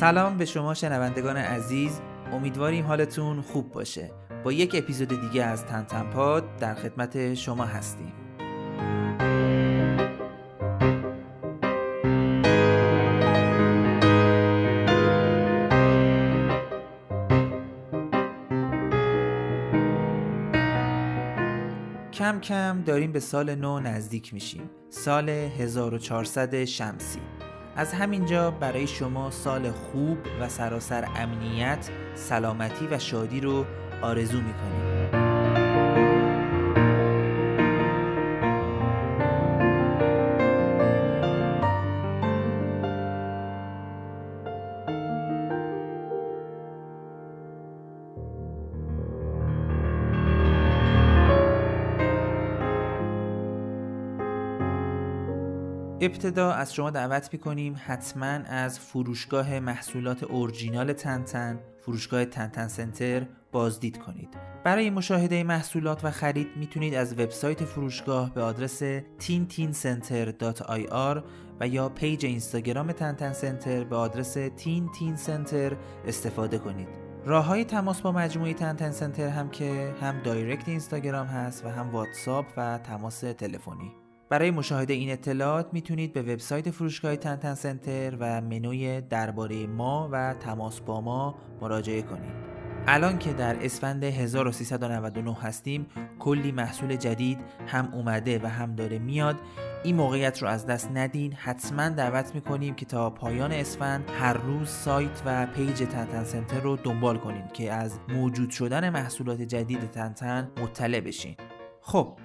سلام به شما شنوندگان عزیز. امیدواریم حالتون خوب باشه. با یک اپیزود دیگه از تن پاد در خدمت شما هستیم. کم کم داریم به سال نو نزدیک میشیم. سال 1400 شمسی. از همینجا برای شما سال خوب و سراسر امنیت، سلامتی و شادی رو آرزو می‌کنیم. ابتدا از شما دعوت می‌کنیم حتما از فروشگاه محصولات اورجینال تنتن فروشگاه تنتن سنتر بازدید کنید. برای مشاهده محصولات و خرید می‌تونید از وبسایت فروشگاه به آدرس tintincenter.ir و یا page اینستاگرام تنتن سنتر به آدرس سنتر استفاده کنید. راه های تماس با مجموعه تنتن سنتر هم که هم direct اینستاگرام هست و هم واتساپ و تماس تلفنی. برای مشاهده این اطلاعات می‌تونید به وبسایت فروشگاه تنتن سنتر و منوی درباره ما و تماس با ما مراجعه کنید. الان که در اسفند 1399 هستیم کلی محصول جدید هم اومده و هم داره میاد. این موقعیت رو از دست ندین. حتما دعوت می‌کنیم که تا پایان اسفند هر روز سایت و پیج تنتن سنتر رو دنبال کنید که از موجود شدن محصولات جدید تنتن مطلع بشین. خب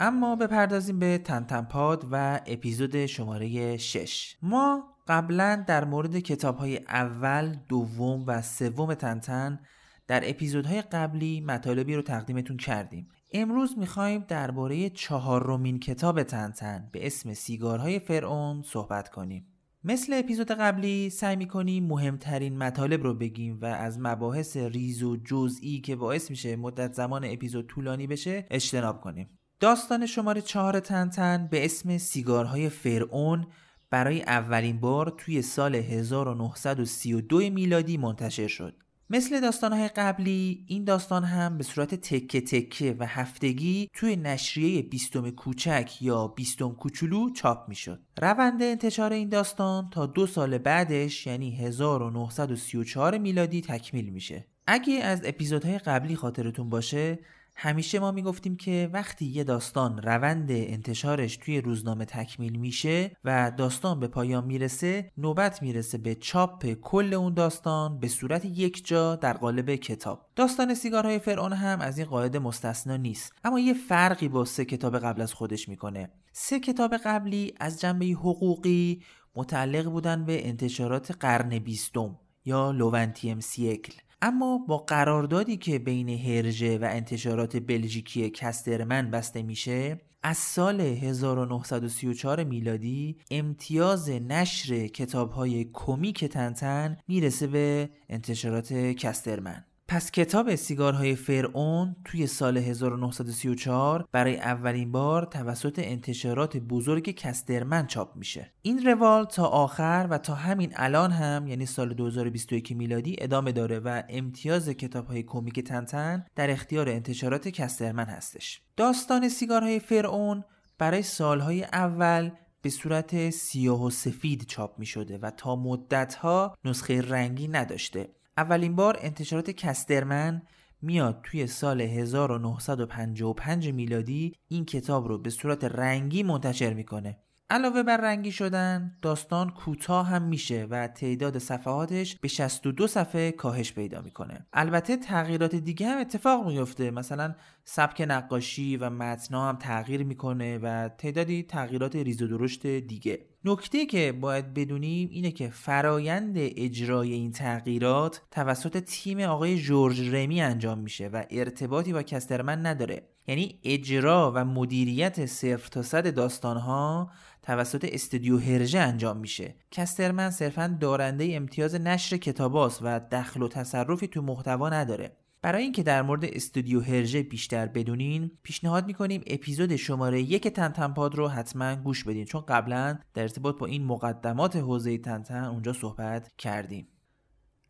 اما بپردازیم به تنتنپاد و اپیزود شماره 6 ما قبلا در مورد کتاب های اول، دوم و سوم تنتن در اپیزودهای قبلی مطالبی رو تقدیمتون کردیم. امروز می‌خوایم درباره چهارمین کتاب تنتن به اسم سیگارهای فرعون صحبت کنیم. مثل اپیزود قبلی سعی می‌کنیم مهمترین مطالب رو بگیم و از مباحث ریز و جزئی که باعث میشه مدت زمان اپیزود طولانی بشه اجتناب کنیم. داستان شماره چهار تنتن به اسم سیگارهای فرعون برای اولین بار توی سال 1932 میلادی منتشر شد. مثل داستانهای قبلی این داستان هم به صورت تکه تکه و هفتگی توی نشریه بیستم کوچک یا بیستم کوچولو چاپ می‌شد. روند انتشار این داستان تا دو سال بعدش یعنی 1934 میلادی تکمیل میشه. اگه از اپیزودهای قبلی خاطرتون باشه همیشه ما می‌گفتیم که وقتی یه داستان روند انتشارش توی روزنامه تکمیل میشه و داستان به پایان می‌رسه نوبت می‌رسه به چاپ کل اون داستان به صورت یک جا در قالب کتاب. داستان سیگارهای فرعون هم از این قاعده مستثنا نیست اما یه فرقی با سه کتاب قبل از خودش می‌کنه. سه کتاب قبلی از جنبه حقوقی متعلق بودن به انتشارات قرن بیستم یا لوونتیم سیکل اما با قراردادی که بین هرژه و انتشارات بلژیکی کسترمن بسته میشه از سال 1934 میلادی امتیاز نشر کتابهای کمیک تنتن می‌رسه به انتشارات کسترمن. پس کتاب سیگارهای فرعون توی سال 1934 برای اولین بار توسط انتشارات بزرگ کسترمن چاپ میشه. این روال تا آخر و تا همین الان هم یعنی سال 2021 میلادی ادامه داره و امتیاز کتابهای کمیک تنتن در اختیار انتشارات کسترمن هستش. داستان سیگارهای فرعون برای سالهای اول به صورت سیاه و سفید چاپ می شده و تا مدت ها نسخه رنگی نداشته اولین بار انتشارات کسترمن میاد توی سال 1955 میلادی این کتاب رو به صورت رنگی منتشر می‌کنه. علاوه بر رنگی شدن داستان کوتاه هم میشه و تعداد صفحاتش به 62 صفحه کاهش پیدا می‌کنه. البته تغییرات دیگه هم اتفاق میفته مثلا سبک نقاشی و متنا هم تغییر می‌کنه و تعدادی تغییرات ریز و درشت دیگه. نکته که باید بدونیم اینه که فرایند اجرای این تغییرات توسط تیم آقای جورج رمی انجام میشه و ارتباطی با کسترمن نداره. یعنی اجرا و مدیریت صفر تا صد داستانها توسط استودیو هرژه انجام میشه. کسترمن صرفا دارنده امتیاز نشر کتاباست و دخل و تصرفی تو محتوا نداره. برای اینکه در مورد استودیو هرژه بیشتر بدونین پیشنهاد می‌کنیم اپیزود شماره یک تنتنپاد رو حتما گوش بدین. چون قبلا در ارتباط با این مقدمات حوزه تنتن اونجا صحبت کردیم.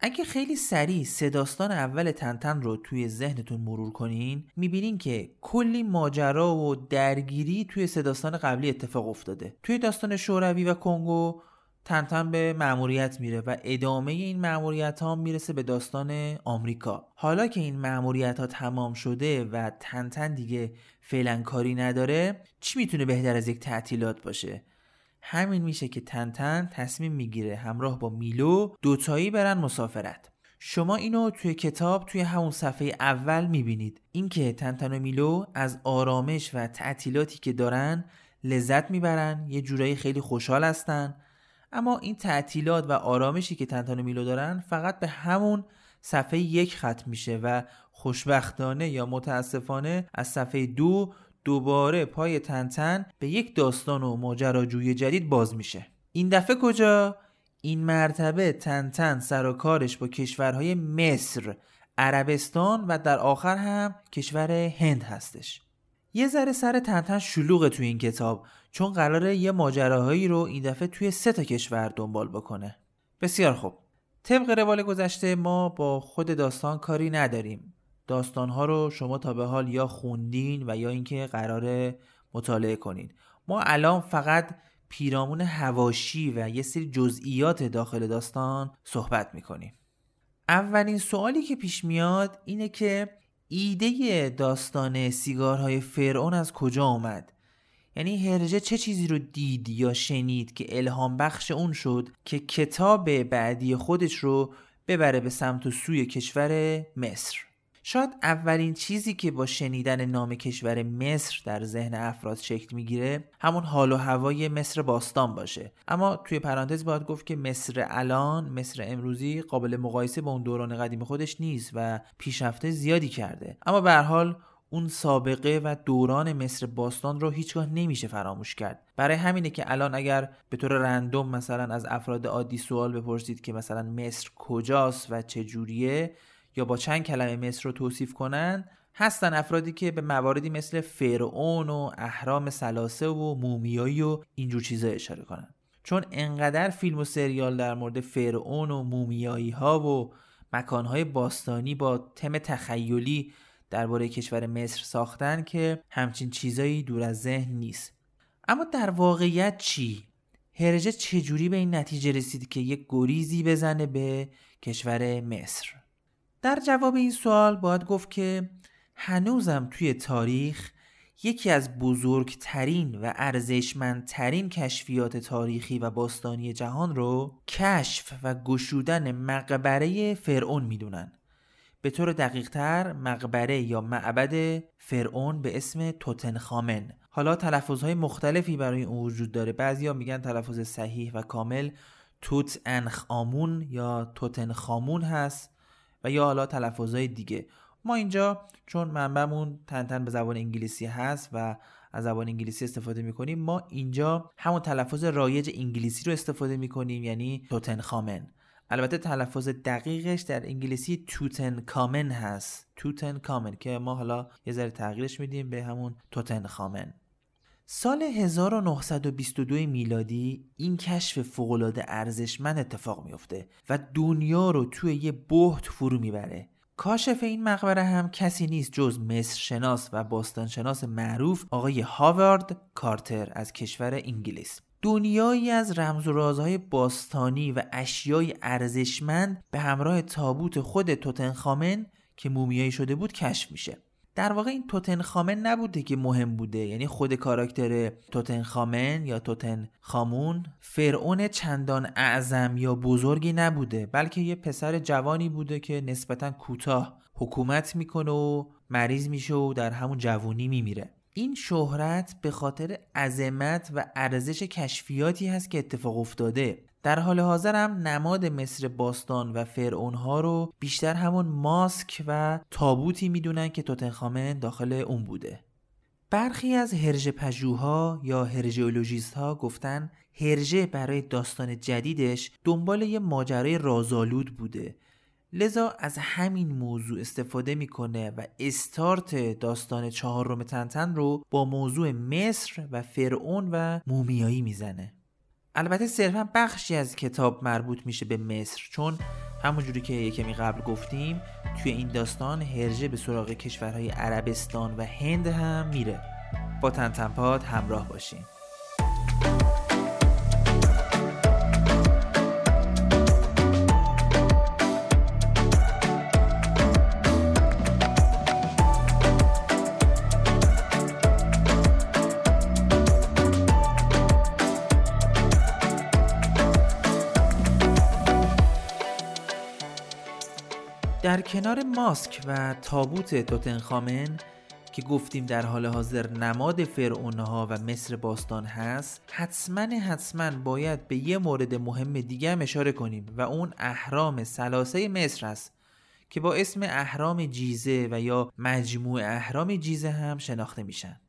اگه خیلی سریع سه داستان اول تنتن رو توی ذهنتون مرور کنین می‌بینین که کلی ماجرا و درگیری توی سه داستان قبلی اتفاق افتاده. توی داستان شوروی و کنگو تنتن به مأموریت میره و ادامه این مأموریت ها می‌رسه به داستان آمریکا. حالا که این مأموریت ها تمام شده و تنتن دیگه فعلا کاری نداره چی می‌تونه بهتر از یک تعطیلات باشه؟ همین میشه که تنتن تصمیم می‌گیره همراه با میلو دوتایی برن مسافرت. شما اینو توی کتاب توی همون صفحه اول می‌بینید. اینکه تنتن و میلو از آرامش و تعطیلاتی که دارن لذت می‌برن یه جورایی خیلی خوشحال هستن. اما این تعطیلات و آرامشی که تنتان میلو دارن فقط به همون صفحه یک ختم میشه و خوشبختانه یا متاسفانه از صفحه دو دوباره پای تنتن به یک داستان و ماجراجوی جدید باز میشه. این دفعه کجا؟ این مرتبه تنتن سر و کارش با کشورهای مصر عربستان و در آخر هم کشور هند هستش. یه ذره سر تنتن شلوغه توی این کتاب چون قراره یه ماجراهایی رو این دفعه توی سه تا کشور دنبال بکنه. بسیار خوب. طبق روال گذشته ما با خود داستان کاری نداریم. داستانها رو شما تا به حال یا خوندین و یا اینکه قراره مطالعه کنین. ما الان فقط پیرامون هواشی و یه سری جزئیات داخل داستان صحبت می‌کنیم. اولین سوالی که پیش میاد اینه که ایده داستان سیگارهای فرعون از کجا آمد؟ یعنی هرجه چه چیزی رو دید یا شنید که الهام بخش اون شد که کتاب بعدی خودش رو ببره به سمت و سوی کشور مصر؟ شاید اولین چیزی که با شنیدن نام کشور مصر در ذهن افراد شکل می‌گیره همون حال و هوای مصر باستان باشه. اما توی پرانتز باید گفت که مصر الان مصر امروزی قابل مقایسه با اون دوران قدیم خودش نیست و پیشرفته زیادی کرده. اما به حال اون سابقه و دوران مصر باستان رو هیچگاه نمیشه فراموش کرد. برای همینه که الان اگر به طور رندوم مثلا از افراد عادی سوال بپرسید که مثلا مصر کجاست و چه جوریه یا با چند کلمه مصر رو توصیف کنن هستن افرادی که به مواردی مثل فرعون و اهرام سلاسه و مومیایی و اینجور چیزا اشاره کنن. چون انقدر فیلم و سریال در مورد فرعون و مومیایی ها و مکانهای باستانی با تم تخیلی درباره کشور مصر ساختن که همچین چیزایی دور از ذهن نیست. اما در واقعیت چی؟ هرجه چجوری به این نتیجه رسید که یک گریزی بزنه به کشور مصر؟ در جواب این سوال باید گفت که هنوزم توی تاریخ یکی از بزرگترین و ارزشمندترین کشفیات تاریخی و باستانی جهان رو کشف و گشودن مقبره فرعون می‌دونن. به طور دقیقتر مقبره یا معبد فرعون به اسم توتنخامن. حالا تلفظهای مختلفی برای اون وجود داره. بعضیا میگن تلفظ صحیح و کامل توت انخ آمون یا توتنخامون هست. و یا حالا تلفظهای دیگه. ما اینجا چون منبعمون تن به زبان انگلیسی هست و از زبان انگلیسی استفاده می‌کنیم ما اینجا همون تلفظ رایج انگلیسی رو استفاده می‌کنیم یعنی توتنخامن. البته تلفظ دقیقش در انگلیسی توتن کامن هست. توتن کامن که ما حالا یه ذره تغییرش میدیم به همون توتن خامن سال 1922 میلادی این کشف فوقالعاده ارزشمند اتفاق میفته و دنیا رو توی یه بهت فرو می‌بره. کاشف این مقبره هم کسی نیست جز مصر شناس و باستان شناس معروف آقای هاوارد کارتر از کشور انگلیس. دنیایی از رمز و رازهای باستانی و اشیای ارزشمند به همراه تابوت خود توتنخامن که مومیایی شده بود کشف میشه. در واقع این توتنخامن نبوده که مهم بوده. یعنی خود کاراکتر توتنخامن یا توتن خامون فرعون چندان اعظم یا بزرگی نبوده بلکه یه پسر جوانی بوده که نسبتا کوتاه حکومت می‌کنه و مریض میشه و در همون جوانی میمیره. این شهرت به خاطر عظمت و ارزش کشفیاتی هست که اتفاق افتاده. در حال حاضر هم نماد مصر باستان و فرعون ها رو بیشتر همون ماسک و تابوتی می‌دونن که توتنخامن داخل اون بوده. برخی از هرژ پژوها یا هرژئولوژیست ها گفتن هرژه برای داستان جدیدش دنبال یه ماجرای رازآلود بوده. لذا از همین موضوع استفاده می‌کنه و استارت داستان چهارم تنتن رو با موضوع مصر و فرعون و مومیایی می‌زنه. البته صرفا بخشی از کتاب مربوط میشه به مصر چون همونجوری که یکمی قبل گفتیم توی این داستان هرژه به سراغ کشورهای عربستان و هند هم میره. با تنتنپاد همراه باشیم در کنار ماسک و تابوت توتنخامن که گفتیم در حال حاضر نماد فرعونها و مصر باستان هست حتما حتما باید به یه مورد مهم دیگه هم اشاره کنیم و اون اهرام سلاسه مصر است که با اسم اهرام جیزه و یا مجموع اهرام جیزه هم شناخته میشن.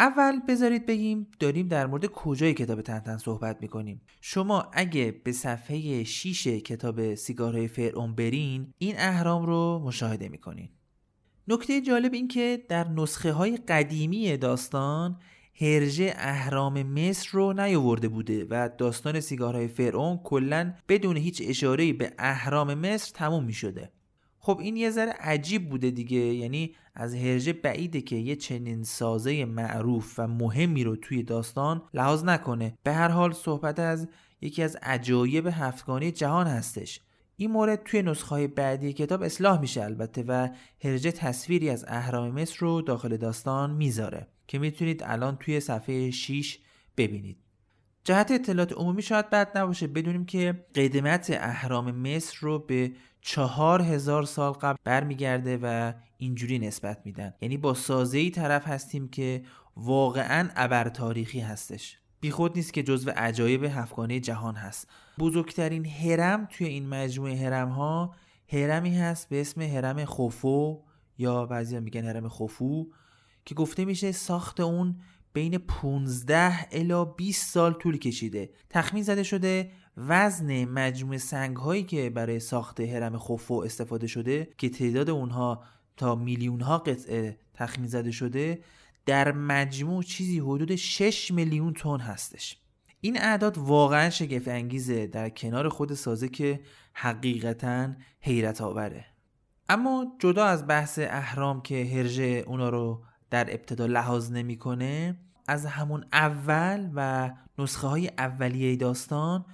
اول بذارید بگیم داریم در مورد کجای کتاب تنتن صحبت می‌کنیم. شما اگه به صفحه 6 کتاب سیگارهای فرعون برین این اهرام رو مشاهده می‌کنین. نکته جالب این که در نسخه های قدیمی داستان هرژه اهرام مصر رو نیاورده بوده و داستان سیگارهای فرعون کلا بدون هیچ اشاره به اهرام مصر تموم می شده خب این یه ذره عجیب بوده دیگه. یعنی از هرژه بعیده که یه چنین سازه معروف و مهمی رو توی داستان لحاظ نکنه. به هر حال صحبت از یکی از عجایب هفتگانی جهان هستش. این مورد توی نسخه بعدی کتاب اصلاح میشه البته و هرژه تصویری از اهرام مصر رو داخل داستان می‌ذاره که می‌تونید الان توی صفحه 6 ببینید. جهت اطلاعات عمومی شاید بد نباشه. بدونیم که قدمت اهرام مصر رو به چهار هزار سال قبل برمیگرده و اینجوری نسبت میدن. یعنی با سازه ای طرف هستیم که واقعا ابر تاریخی هستش بیخود نیست که جزو عجایب هفتگانه جهان هست. بزرگترین هرم توی این مجموعه هرم ها هرمی هست به اسم هرم خوفو یا بعضی میگن هرم خوفو که گفته میشه ساخت اون بین 15 الا 20 سال طول کشیده. تخمین زده شده وزن مجموع سنگ هایی که برای ساخت هرم خوفو استفاده شده که تعداد اونها تا میلیون ها قطعه تخمین زده شده در مجموع چیزی حدود 6 میلیون تن هستش. این اعداد واقعا شگفت انگیزه در کنار خود سازه که حقیقتا حیرت آوره. اما جدا از بحث اهرام که هرژه اونا رو در ابتدا لحاظ نمی‌کنه از همون اول و نسخه های اولیه داستان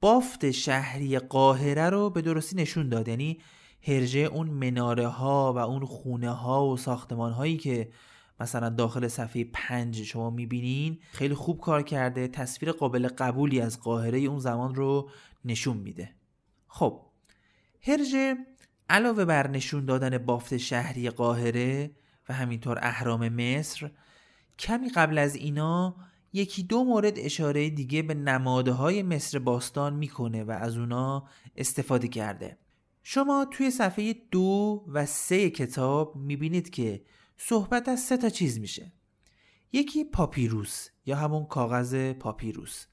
بافت شهری قاهره رو به درستی نشون داد. یعنی هرژه اون مناره ها و اون خونه ها و ساختمان هایی که مثلا داخل صفحه پنج شما می‌بینین خیلی خوب کار کرده تصویر قابل قبولی از قاهره اون زمان رو نشون میده. خب هرژه علاوه بر نشون دادن بافت شهری قاهره و همینطور اهرام مصر کمی قبل از اینا یکی دو مورد اشاره دیگه به نمادهای مصر باستان می‌کنه و از اونا استفاده کرده. شما توی صفحه دو و سه کتاب می‌بینید که صحبت از سه تا چیز میشه. یکی پاپیروس یا همون کاغذ پاپیروس.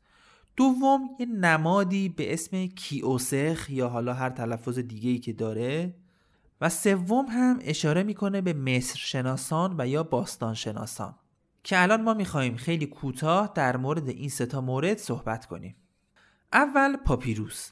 دوم یه نمادی به اسم کیوسخ یا حالا هر تلفظ دیگه ای که داره. و سوم هم اشاره می‌کنه به مصر شناسان و یا باستان شناسان که الان ما می‌خواهیم خیلی کوتاه در مورد این ستا مورد صحبت کنیم. اول پاپیروس.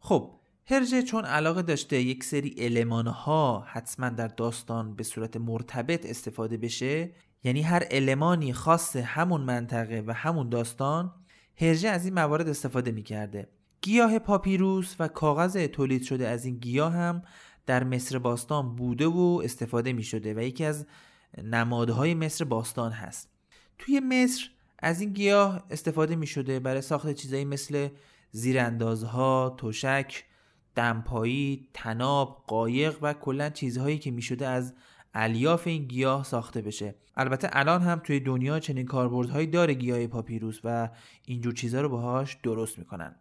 خب هرژه چون علاقه داشته یک سری المانها حتما در داستان به صورت مرتبط استفاده بشه یعنی هر المانی خاص همون منطقه و همون داستان هرژه از این موارد استفاده می‌کرده. گیاه پاپیروس و کاغذ تولید شده از این گیاه هم در مصر باستان بوده و استفاده می شده و یکی از نمادهای مصر باستان هست. توی مصر از این گیاه استفاده می شده برای ساخت چیزایی مثل زیراندازها، تشک، دمپایی، تناب، قایق و کلا چیزهایی که می شده از الیاف این گیاه ساخته بشه. البته الان هم توی دنیا چنین کاربردهایی داره گیاه پاپیروس و اینجور چیزها رو باهاش درست می‌کنن.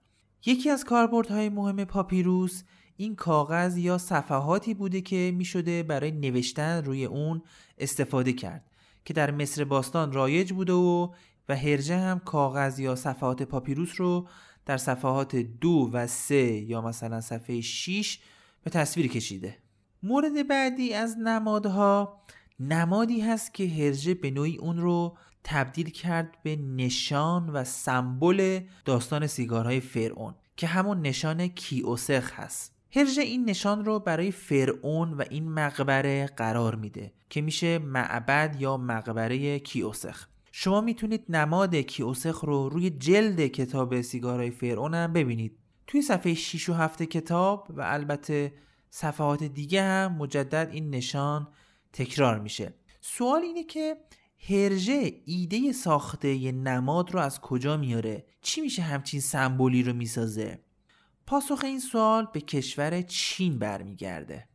یکی از کاربردهای مهم پاپیروس این کاغذ یا صفحاتی بوده که می شده برای نوشتن روی اون استفاده کرد که در مصر باستان رایج بوده و و هرجه هم کاغذ یا صفحات پاپیروس رو در صفحات دو و سه یا مثلا صفحه 6 به تصویر کشیده. مورد بعدی از نمادها نمادی هست که هرژه به نوعی اون رو تبدیل کرد به نشان و سمبل داستان سیگارهای فرعون که همون نشان کیوسخ هست. هرژه این نشان رو برای فرعون و این مقبره قرار میده که میشه معبد یا مقبره کیوسخ شما می‌تونید نماد کیوسخ رو روی جلد کتاب سیگارهای فرعون هم ببینید توی صفحه 6 و 7 کتاب و البته صفحات دیگه هم مجدد این نشان تکرار میشه سوال اینه که هرژه ایده ساخته یه نماد رو از کجا میاره؟ چی میشه همچین سمبولی رو می‌سازه؟ پاسخ این سوال به کشور چین برمیگرده.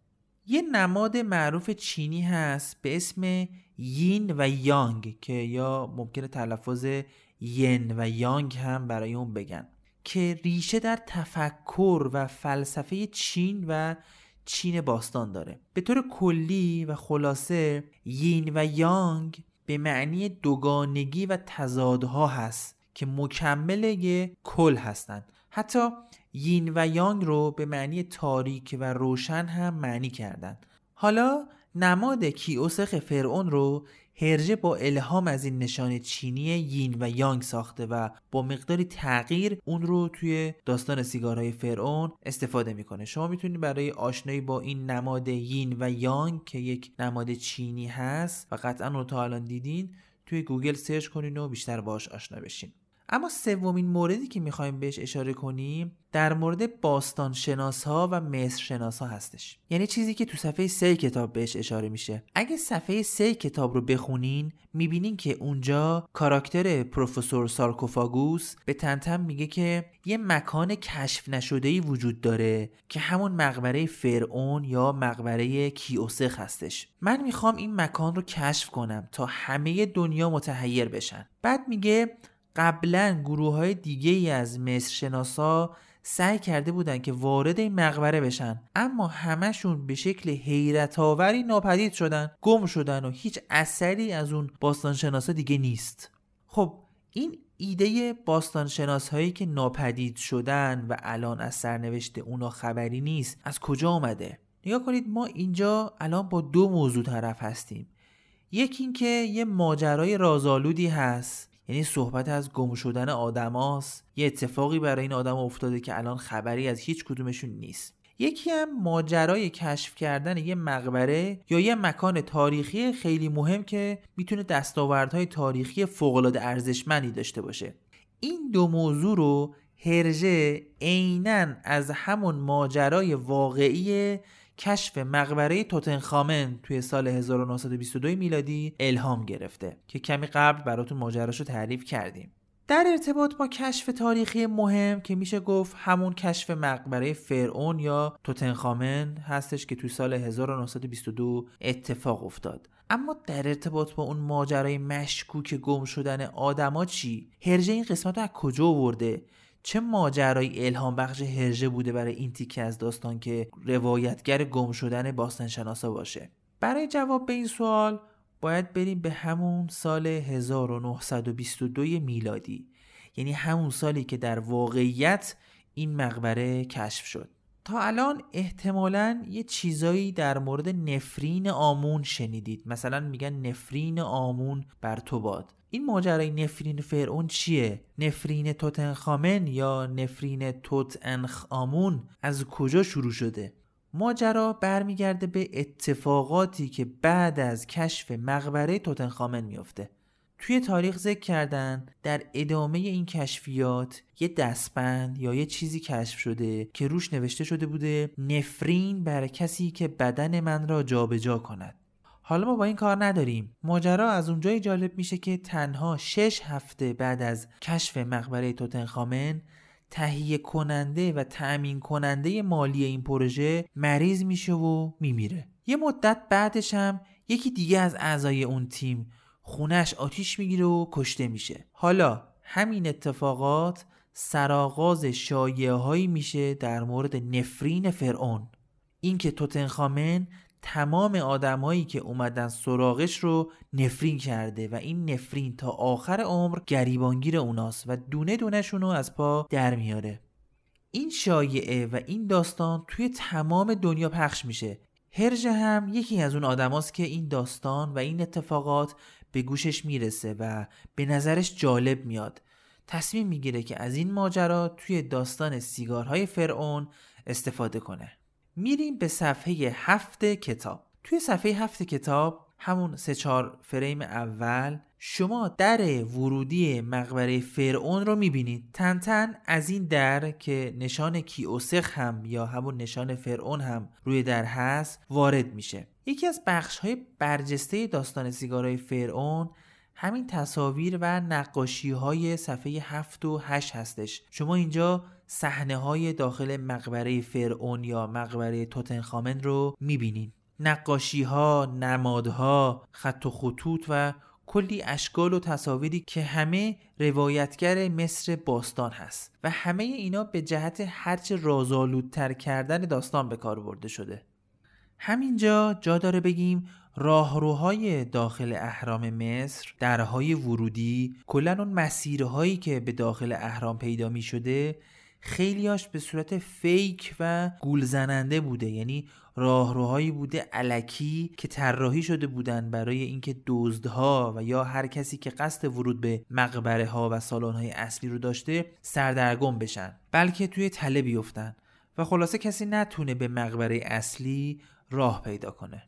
یه نماد معروف چینی هست به اسم یین و یانگ که یا ممکنه تلفظ ین و یانگ هم برای اون بگن که ریشه در تفکر و فلسفه چین و چین باستان داره. به طور کلی و خلاصه یین و یانگ به معنی دوگانگی و تضادها هست که مکمل یه کل هستند حتی یین و یانگ رو به معنی تاریک و روشن هم معنی کردند حالا نماد کیوسخ فرعون رو هرژه با الهام از این نشان چینی یین و یانگ ساخته و با مقداری تغییر اون رو توی داستان سیگارهای فرعون استفاده می‌کنه. شما می‌تونید برای آشنایی با این نماد یین و یانگ که یک نماد چینی هست و قطعا رو تا الان دیدین توی گوگل search کنین و بیشتر باش آشنا بشین. اما سومین موردی که می‌خوایم بهش اشاره کنیم در مورد باستان شناس ها و مصر شناس ها هستش. یعنی چیزی که تو صفحه سه کتاب بهش اشاره میشه. اگه صفحه سه کتاب رو بخونین می‌بینین که اونجا کاراکتر پروفسور سارکوفاگوس به تنتن میگه که یه مکان کشف نشده ای وجود داره که همون مقبره فرعون یا مقبره کیوسخ هستش. من می‌خوام این مکان رو کشف کنم تا همه دنیا متحیر بشن. بعد میگه قبلا گروه های دیگه ای از مصر شناسا سعی کرده بودن که وارد این مقبره بشن. اما همشون به شکل حیرت آوری ناپدید شدن گم شدن و هیچ اثری از اون باستان شناسا دیگه نیست. خب این ایده باستان شناس هایی که ناپدید شدن و الان از سرنوشت اونا خبری نیست از کجا آمده نگاه کنید ما اینجا الان با دو موضوع طرف هستیم. یکی اینکه یه ماجرای رازآلودی هست. یعنی صحبت از گم شدن آدماست. یه اتفاقی برای این آدم افتاده که الان خبری از هیچ کدومشون نیست. یکی هم ماجرای کشف کردن یه مقبره یا یه مکان تاریخی خیلی مهم که می‌تونه دستاوردهای تاریخی فوقالعاده ارزشمندی داشته باشه. این دو موضوع رو هرژه عینا از همون ماجرای واقعی کشف مقبره توتنخامن توی سال 1922 میلادی الهام گرفته که کمی قبل براتون ماجراش رو تعریف کردیم. در ارتباط با کشف تاریخی مهم که میشه گفت همون کشف مقبره فرعون یا توتنخامن هستش که توی سال 1922 اتفاق افتاد. اما در ارتباط با اون ماجرای مشکوک گم شدن آدما چی؟ هرژه این قسمت رو از کجا آورده؟ چه ماجرای الهام بخش هرژه بوده برای این تیکه از داستان که روایتگر گم شدن باستان شناسا باشه؟ برای جواب به این سوال باید بریم به همون سال 1922 میلادی. یعنی همون سالی که در واقعیت این مقبره کشف شد. تا الان احتمالا یه چیزایی در مورد نفرین آمون شنیدید. مثلا میگن نفرین آمون بر تو باد این ماجرای نفرین فرعون چیه؟ نفرین توتنخامن یا نفرین توت انخ آمون از کجا شروع شده؟ ماجرا برمیگرده به اتفاقاتی که بعد از کشف مقبره توتنخامن میافته توی تاریخ ذکر کردن در ادامه این کشفیات یه دستبند یا یه چیزی کشف شده که روش نوشته شده بوده نفرین بر کسی که بدن من را جابجا جا کند حالا ما با این کار نداریم. ماجرا از اونجایی جالب میشه که تنها شش هفته بعد از کشف مقبره توتنخامن تهیه کننده و تأمین کننده مالی این پروژه مریض میشه و میمیره. یه مدت بعدش هم یکی دیگه از اعضای اون تیم خونش آتیش می‌گیره و کشته میشه. حالا همین اتفاقات سرآغاز شایعه هایی میشه در مورد نفرین فرعون. اینکه توتنخامن تمام آدمایی که اومدن سراغش رو نفرین کرده و این نفرین تا آخر عمر گریبانگیر اوناست و دونه دونهشون رو از پا در میاره. این شایعه و این داستان توی تمام دنیا پخش میشه. هرژه هم یکی از اون آدماست که این داستان و این اتفاقات به گوشش می‌رسه و به نظرش جالب میاد. تصمیم می‌گیره که از این ماجرا توی داستان سیگارهای فرعون استفاده کنه. میریم به صفحه هفت کتاب. توی صفحه هفت کتاب همون سه چهار فریم اول شما در ورودی مقبره فرعون رو می‌بینید. تن از این در که نشان کیوسخ هم یا همون نشان فرعون هم روی در هست وارد میشه. یکی از بخش های برجسته داستان سیگارهای فرعون همین تصاویر و نقاشی های صفحه 7 و 8 هستش. شما اینجا صحنه های داخل مقبره فرعون یا مقبره توتنخامن رو می‌بینید نقاشی ها، نمادها، خط و خطوط و کلی اشکال و تصاویری که همه روایتگر مصر باستان هست و همه اینا به جهت هرچه رازآلودتر کردن داستان به کار برده شده. همینجا جا داره بگیم راهروهای داخل اهرام مصر درهای ورودی کلا اون مسیرهایی که به داخل اهرام پیدا می شده خیلیاش به صورت فیک و گول زننده بوده. یعنی راهروهایی بوده علکی که طراحی شده بودن برای اینکه دزدها و یا هر کسی که قصد ورود به مقبره ها و سالن های اصلی رو داشته سردرگم بشن. بلکه توی تله بیفتن. و خلاصه کسی نتونه به مقبره اصلی راه پیدا کنه.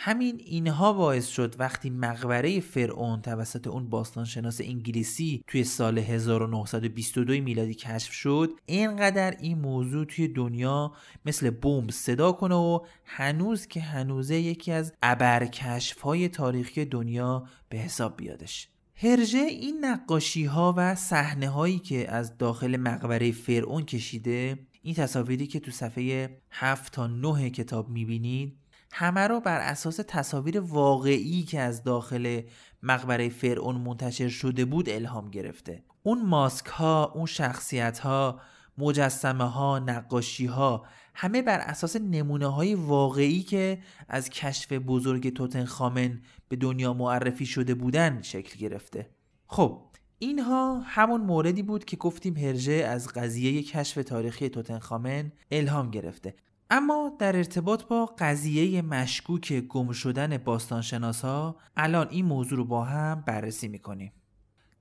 همین اینها باعث شد وقتی مقبره فرعون توسط اون باستانشناس انگلیسی توی سال 1922 میلادی کشف شد اینقدر این موضوع توی دنیا مثل بمب صدا کنه و هنوز که هنوزه یکی از ابرکشف های تاریخی دنیا به حساب بیادش. هرژه این نقاشی ها و صحنه هایی که از داخل مقبره فرعون کشیده این تصاویری که تو صفحه 7 تا 9 کتاب می‌بینید همه را بر اساس تصاویر واقعی که از داخل مقبره فرعون منتشر شده بود الهام گرفته. اون ماسک ها اون شخصیت ها مجسمه ها نقاشی ها همه بر اساس نمونه های واقعی که از کشف بزرگ توتنخامن به دنیا معرفی شده بودن شکل گرفته. خب اینها همون موردی بود که گفتیم هرژه از قضیه کشف تاریخی توتنخامن الهام گرفته. اما در ارتباط با قضیه مشکوک گم شدن باستانشناس ها الان این موضوع رو با هم بررسی می‌کنیم.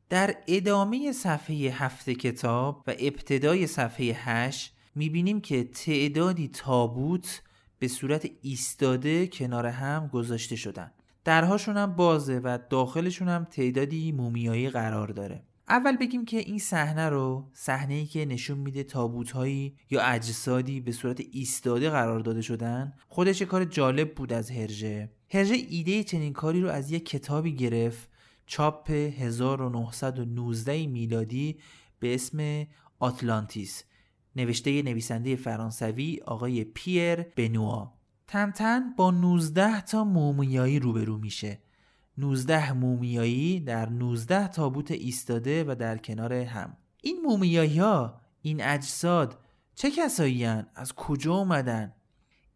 در ادامه صفحه هفته کتاب و ابتدای صفحه هشت می‌بینیم که تعدادی تابوت به صورت ایستاده کنار هم گذاشته شدن. درهاشون هم بازه و داخلشون هم تعدادی مومیایی قرار داره. اول بگیم که این صحنه رو صحنه ای که نشون میده تابوت هایی یا اجسادی به صورت ایستاده قرار داده شدن خودش کار جالب بود از هرژه. هرژه ایده چنین کاری رو از یک کتابی گرفت چاپ 1919 میلادی به اسم آتلانتیس نوشته نویسنده فرانسوی آقای پیر بنوا. تنتن با 19 تا مومیایی روبرو میشه. 19 مومیایی در 19 تابوت ایستاده و در کنار هم. این مومیایی ها این اجساد چه کسایی از کجا اومدن؟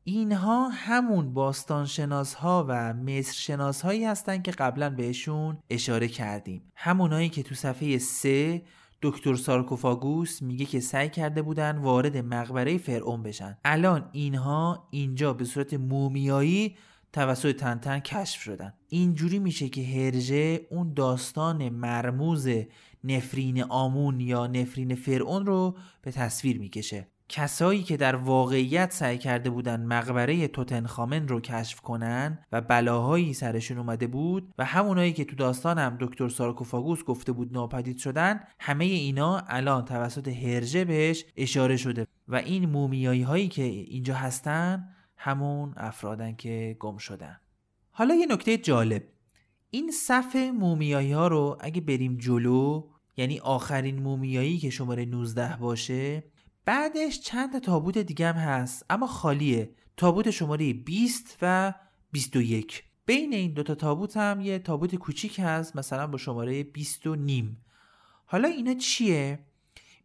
اینها همون باستانشناس ها و مصر شناس هایی هستن که قبلا بهشون اشاره کردیم. همونایی که تو صفحه 3 دکتر سارکوفاگوس میگه که سعی کرده بودن وارد مقبره فرعون بشن. الان اینها اینجا به صورت مومیایی توسط تنتن کشف شدن. اینجوری میشه که هرژه اون داستان مرموز نفرین آمون یا نفرین فرعون رو به تصویر می‌کشه. کسایی که در واقعیت سعی کرده بودن مقبره توتنخامن رو کشف کنن و بلاهایی سرشون اومده بود و همونایی که تو داستان هم دکتر سارکوفاگوس گفته بود ناپدید شدن همه اینا الان توسط هرژه بهش اشاره شده و این مومیایی هایی که اینجا هستن همون افرادن که گم شدن. حالا یه نکته جالب. این صف مومیایی ها رو اگه بریم جلو یعنی آخرین مومیایی که شماره 19 باشه بعدش چند تابوت دیگه هم هست اما خالیه. تابوت شماره 20 و 21 بین این دوتا تابوت هم یه تابوت کوچیک هست مثلا با شماره 20 و نیم. حالا اینا چیه؟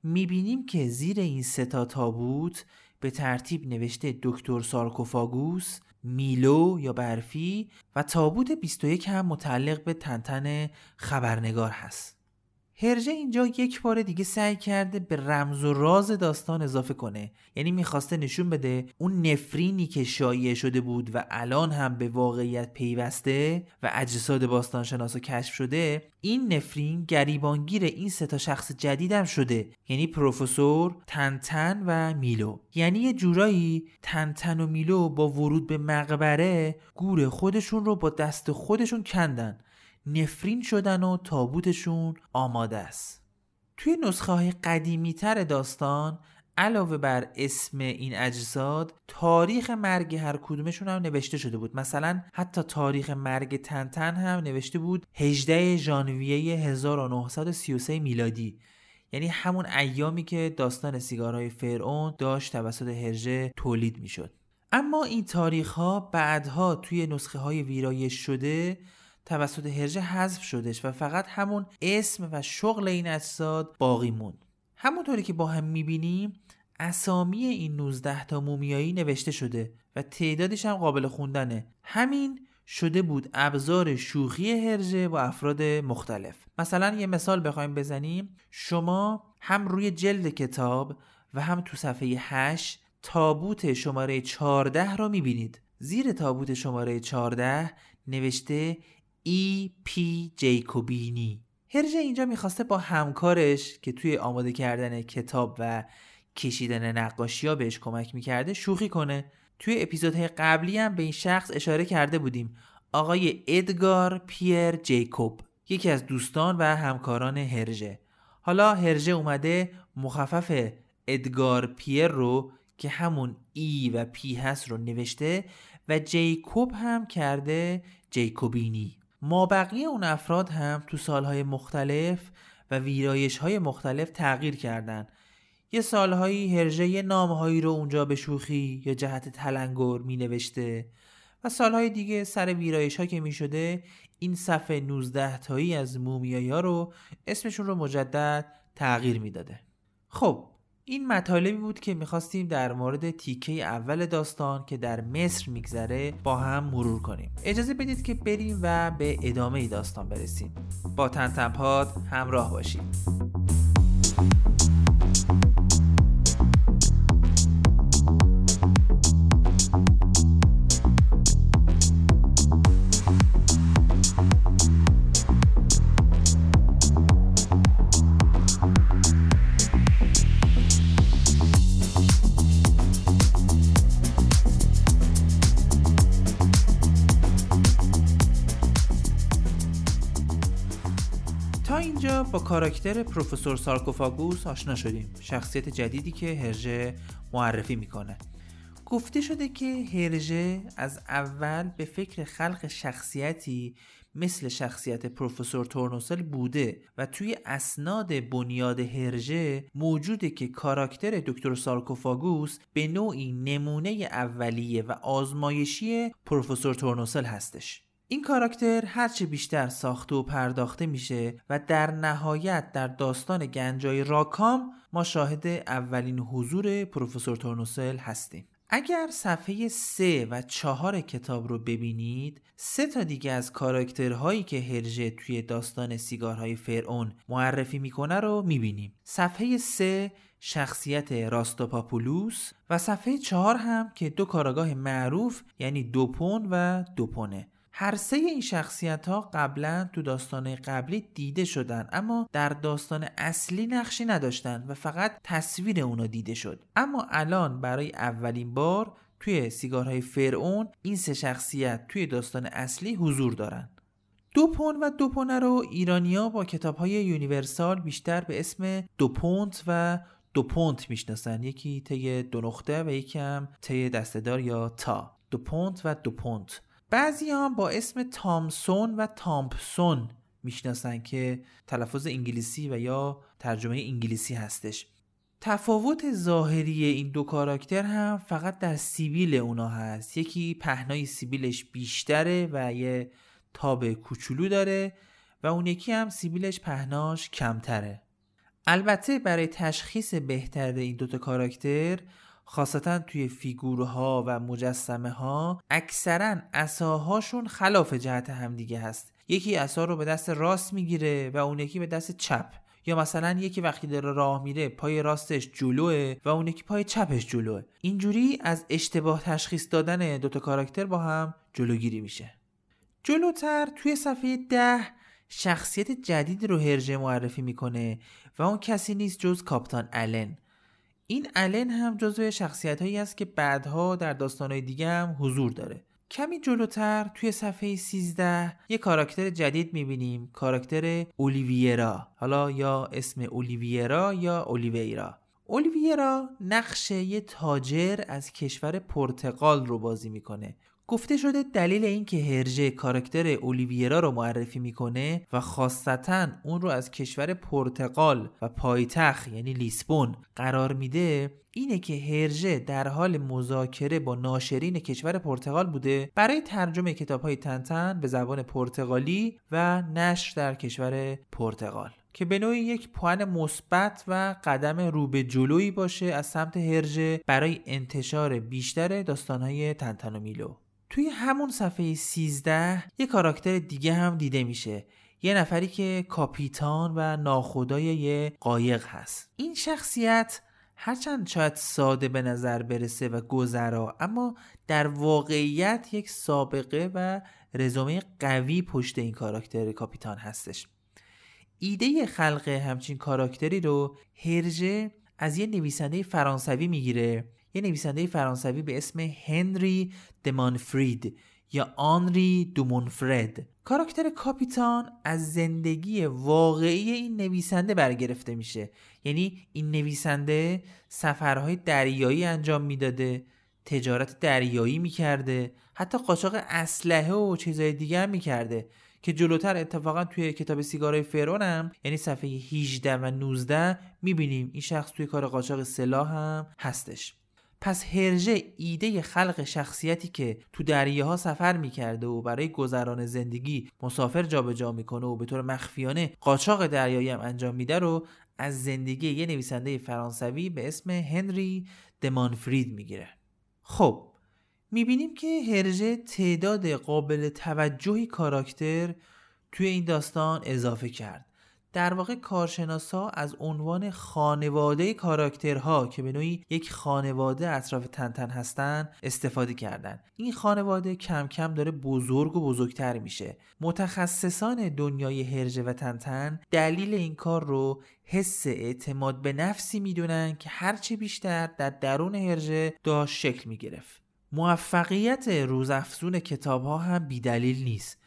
می‌بینیم که زیر این سه تا تابوت به ترتیب نوشته دکتر سارکوفاگوس میلو یا برفی و تابوت 21 هم متعلق به تنتن خبرنگار هست. هرژه اینجا یک بار دیگه سعی کرده به رمز و راز داستان اضافه کنه. یعنی می‌خواسته نشون بده اون نفرینی که شایع شده بود و الان هم به واقعیت پیوسته و اجساد باستانشناسا کشف شده این نفرین گریبانگیر این سه تا شخص جدیدم شده. یعنی پروفسور تنتن و میلو. یعنی یه جورایی تنتن و میلو با ورود به مقبره گور خودشون رو با دست خودشون کندن. نفرین شدن و تابوتشون آماده است. توی نسخه های قدیمی تر داستان علاوه بر اسم این اجساد تاریخ مرگ هر کدومشون هم نوشته شده بود. مثلا حتی تاریخ مرگ تنتن هم نوشته بود 18 ژانویه 1933 میلادی. یعنی همون ایامی که داستان سیگارهای فرعون داشت توسط هرژه تولید می‌شد. اما این تاریخ ها بعدها توی نسخه های ویرایش شده توسط هرژه حذف شدش و فقط همون اسم و شغل این اجساد باقی موند. همونطوری که با هم می‌بینیم اسامی این 19 تا مومیایی نوشته شده و تعدادش هم قابل خوندنه. همین شده بود ابزار شوخی هرژه با افراد مختلف. مثلا یه مثال بخوایم بزنیم. شما هم روی جلد کتاب و هم تو صفحه 8 تابوت شماره 14 رو می‌بینید. زیر تابوت شماره 14 نوشته ای پی جیکوبینی. هرژه اینجا می‌خواسته با همکارش که توی آماده کردن کتاب و کشیدن نقاشی ها بهش کمک می‌کرده شوخی کنه. توی اپیزودهای قبلی هم به این شخص اشاره کرده بودیم. آقای ادگار پیر جیکوب یکی از دوستان و همکاران هرژه حالا هرژه اومده مخفف ادگار پیر رو که همون ای و پی هست رو نوشته و جیکوب هم کرده جیکوبینی. ما بقیه اون افراد هم تو سالهای مختلف و ویرایش های مختلف تغییر کردن یه سالهایی هرژه نامهایی رو اونجا به شوخی یا جهت تلنگر می نوشته و سالهای دیگه سر ویرایش ها که می شده این صفحه 19 تایی از مومیایی رو اسمشون رو مجدد تغییر می‌داده. خب این مطالبی بود که می‌خواستیم در مورد تیکه اول داستان که در مصر میگذره با هم مرور کنیم. اجازه بدید که بریم و به ادامه داستان برسیم. با تنتنپاد همراه باشید کاراکتر پروفسور سارکوفاگوس آشنا شدیم. شخصیت جدیدی که هرژه معرفی می‌کنه. گفته شده که هرژه از اول به فکر خلق شخصیتی مثل شخصیت پروفسور تورنوسل بوده و توی اسناد بنیاد هرژه موجوده که کاراکتر دکتر سارکوفاگوس به نوعی نمونه اولیه و آزمایشی پروفسور تورنوسل هستش. این کاراکتر هرچه بیشتر ساخته و پرداخته میشه و در نهایت در داستان گنجای راکام ما شاهد اولین حضور پروفسور تورنوسل هستیم. اگر صفحه 3 و 4 کتاب رو ببینید سه تا دیگه از کاراکترهایی که هرژه توی داستان سیگارهای فرعون معرفی می‌کنه رو می‌بینیم. صفحه 3 شخصیت راستوپاپولوس و صفحه 4 هم که دو کاراگاه معروف یعنی دوپون و دوپونه. هر سه این شخصیت ها قبلا تو داستان قبلی دیده شدن اما در داستان اصلی نقشی نداشتن و فقط تصویر اونا دیده شد. اما الان برای اولین بار توی سیگارهای فرعون این سه شخصیت توی داستان اصلی حضور دارن. دوپون و دوپونه رو ایرانیا با کتاب های یونیورسال بیشتر به اسم دوپونت و دوپونت می‌شناسن. یکی طی دو نقطه و یکی هم طی دستدار یا تا. دوپونت و دوپونت. بعضی هم با اسم تامسون و تامپسون می‌شناسن که تلفظ انگلیسی و یا ترجمه انگلیسی هستش. تفاوت ظاهری این دو کاراکتر هم فقط در سیبیل اونا هست. یکی پهنای سیبیلش بیشتره و یه تاب کوچولو داره و اون یکی هم سیبیلش پهناش کمتره. البته برای تشخیص بهتر این دوتا کاراکتر خاصتا توی فیگورها و مجسمه ها اکثرا اساهاشون خلاف جهت همدیگه هست. یکی اسا رو به دست راست می‌گیره و اون یکی به دست چپ. یا مثلا یکی وقتی داره راه میره پای راستش جلوه و اون یکی پای چپش جلوه. اینجوری از اشتباه تشخیص دادن دوتا کاراکتر با هم جلوگیری میشه. جلوتر توی صفحه ده شخصیت جدید رو هرژه معرفی می‌کنه و اون کسی نیست جز کاپتان الن این الن هم جزو شخصیت هایی است که بعدها در داستانهای دیگه هم حضور داره. کمی جلوتر توی صفحه 13 یه کاراکتر جدید می‌بینیم کاراکتر اولیویرا. حالا یا اسم اولیویرا یا اولیویرا. اولیویرا نقش یه تاجر از کشور پرتغال رو بازی می‌کنه. گفته شده دلیل اینکه هرژه کاراکتر اولیویرا رو معرفی می‌کنه و خاصتا اون رو از کشور پرتغال و پایتخت یعنی لیسبون قرار میده اینه که هرژه در حال مذاکره با ناشرین کشور پرتغال بوده برای ترجمه کتاب های تنتن به زبان پرتغالی و نشر در کشور پرتغال. که به نوعی یک پوان مثبت و قدم رو به جلویی باشه از سمت هرژه برای انتشار بیشتر داستانهای تنتن و میلو توی همون صفحه 13 یه کاراکتر دیگه هم دیده میشه. یه نفری که کاپیتان و ناخدای یه قایق هست. این شخصیت هرچند شاید ساده به نظر برسه و گذرا اما در واقعیت یک سابقه و رزومه قوی پشت این کاراکتر کاپیتان هستش. ایده خلق همچین کاراکتری رو هرژه از یه نویسنده فرانسوی می‌گیره یه نویسنده فرانسوی به اسم هنری دمانفرید یا آنری دومونفرد کاراکتر کاپیتان از زندگی واقعی این نویسنده برگرفته میشه. یعنی این نویسنده سفرهای دریایی انجام می‌داده تجارت دریایی می‌کرده حتی قاچاق اسلحه و چیزهای دیگه می‌کرده که جلوتر اتفاقا توی کتاب سیگارهای فرون هم یعنی صفحه 18 و 19 می‌بینیم. این شخص توی کار قاچاق سلاح هم هستش. پس هرژه ایده خلق شخصیتی که تو دریاها سفر می‌کرده و برای گذران زندگی مسافر جابجا جا می‌کنه و به طور مخفیانه قاچاق دریایی هم انجام میده رو از زندگی یه نویسنده فرانسوی به اسم هنری دمانفرید می‌گیره. خب می‌بینیم که هرژه تعداد قابل توجهی کاراکتر توی این داستان اضافه کرد. در واقع کارشناسا از عنوان خانواده کاراکترها که به نوعی یک خانواده اطراف تنتن هستن استفاده کردن. این خانواده کم کم داره بزرگ و بزرگتر میشه. متخصصان دنیای هرجه و تنتن دلیل این کار رو حس اعتماد به نفسی می‌دونن که هرچه بیشتر در درون هرجه داشت شکل می‌گرفت. موفقیت روزافزون کتاب ها هم بیدلیل نیست.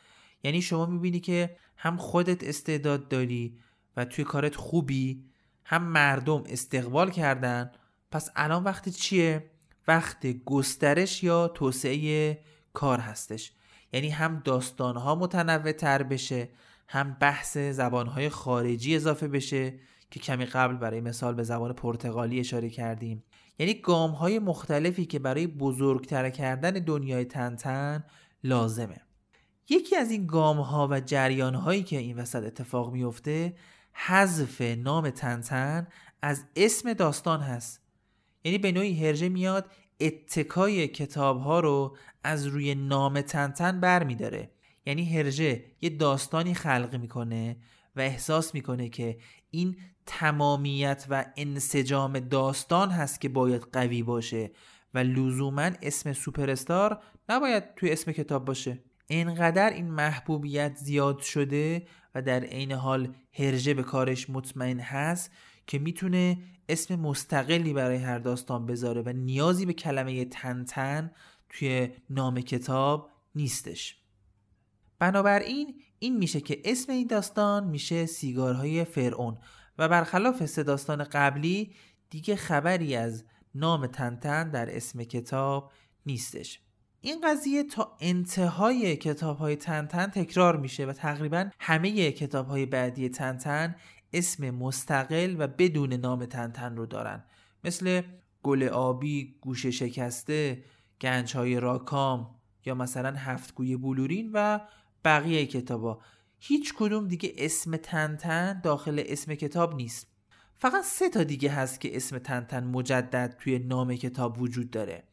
یعنی شما می‌بینی که هم خودت استعداد داری و توی کارت خوبی هم مردم استقبال کردن. پس الان وقت چیه؟ وقت گسترش یا توسعه کار هستش. یعنی هم داستانها متنوع تر بشه هم بحث زبانهای خارجی اضافه بشه که کمی قبل برای مثال به زبان پرتغالی اشاره کردیم. یعنی گام های مختلفی که برای بزرگتر کردن دنیای تنتن لازمه. یکی از این گام ها و جریان هایی که این وسط اتفاق میفته حذف نام تنتن از اسم داستان هست یعنی به نوعی هرژه میاد اتکای کتاب ها رو از روی نام تنتن بر می داره. یعنی هرژه یه داستانی خلق می‌کنه و احساس می‌کنه که این تمامیت و انسجام داستان هست که باید قوی باشه و لزوما اسم سوپرستار نباید توی اسم کتاب باشه انقدر این محبوبیت زیاد شده و در عین حال هرژه به کارش مطمئن هست که می‌تونه اسم مستقلی برای هر داستان بذاره و نیازی به کلمه تنتن توی نام کتاب نیستش. بنابراین این میشه که اسم این داستان میشه سیگارهای فرعون و برخلاف سه داستان قبلی دیگه خبری از نام تنتن در اسم کتاب نیستش. این قضیه تا انتهای کتاب های تنتن تکرار میشه و تقریبا همه کتاب های بعدی تنتن اسم مستقل و بدون نام تنتن رو دارن. مثل گل آبی، گوشه شکسته، گنج های راکام یا مثلا هفتگوی بلورین و بقیه کتابا هیچ کدوم دیگه اسم تنتن داخل اسم کتاب نیست. فقط سه تا دیگه هست که اسم تنتن مجدد توی نام کتاب وجود داره.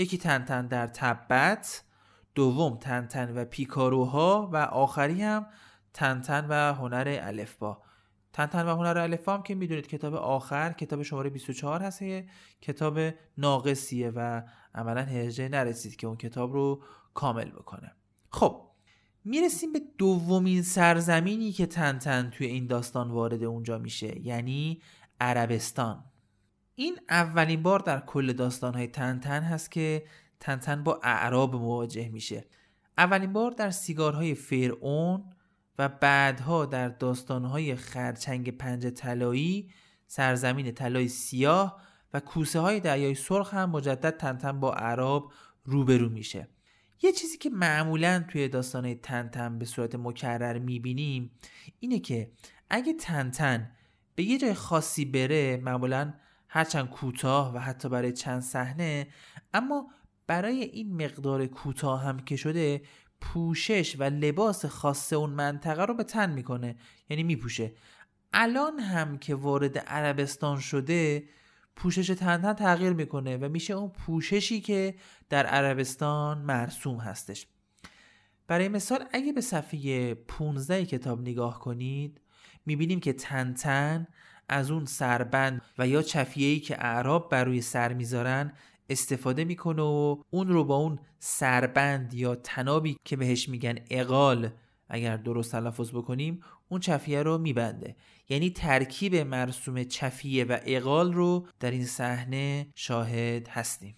یکی تنتن در تبت دوم تنتن و پیکاروها و آخری هم تنتن و هنر الفبا. تنتن و هنر الفام که می‌دونید کتاب آخر کتاب شماره 24 هست کتاب ناقصیه و عملا هرجه نرسید که اون کتاب رو کامل بکنه. خب می‌رسیم به دومین سرزمینی که تنتن توی این داستان وارد اونجا میشه یعنی عربستان. این اولین بار در کل داستانهای تنتن هست که تنتن با اعراب مواجه میشه. اولین بار در سیگارهای فرعون و بعدها در داستانهای خرچنگ پنج طلایی سرزمین طلای سیاه و کوسه های دریای سرخ هم مجدد تنتن با عرب روبرو میشه. یه چیزی که معمولا توی داستانهای تنتن به صورت مکرر می‌بینیم اینه که اگه تنتن به یه جای خاصی بره معمولا هرچند کوتاه و حتی برای چند صحنه اما برای این مقدار کوتاه هم که شده پوشش و لباس خاص اون منطقه رو به تن می‌کنه. یعنی میپوشه. الان هم که وارد عربستان شده پوشش تنتن تغییر می‌کنه و میشه اون پوششی که در عربستان مرسوم هستش. برای مثال اگه به صفحه 15 کتاب نگاه کنید می‌بینیم که تنتن از اون سربند و یا چفیه‌ای که اعراب بر روی سر می‌ذارن استفاده می‌کنه و اون رو با اون سربند یا تنابی که بهش میگن اقال اگر درست تلفظ بکنیم اون چفیه رو میبنده. یعنی ترکیب مرسوم چفیه و اقال رو در این صحنه شاهد هستیم.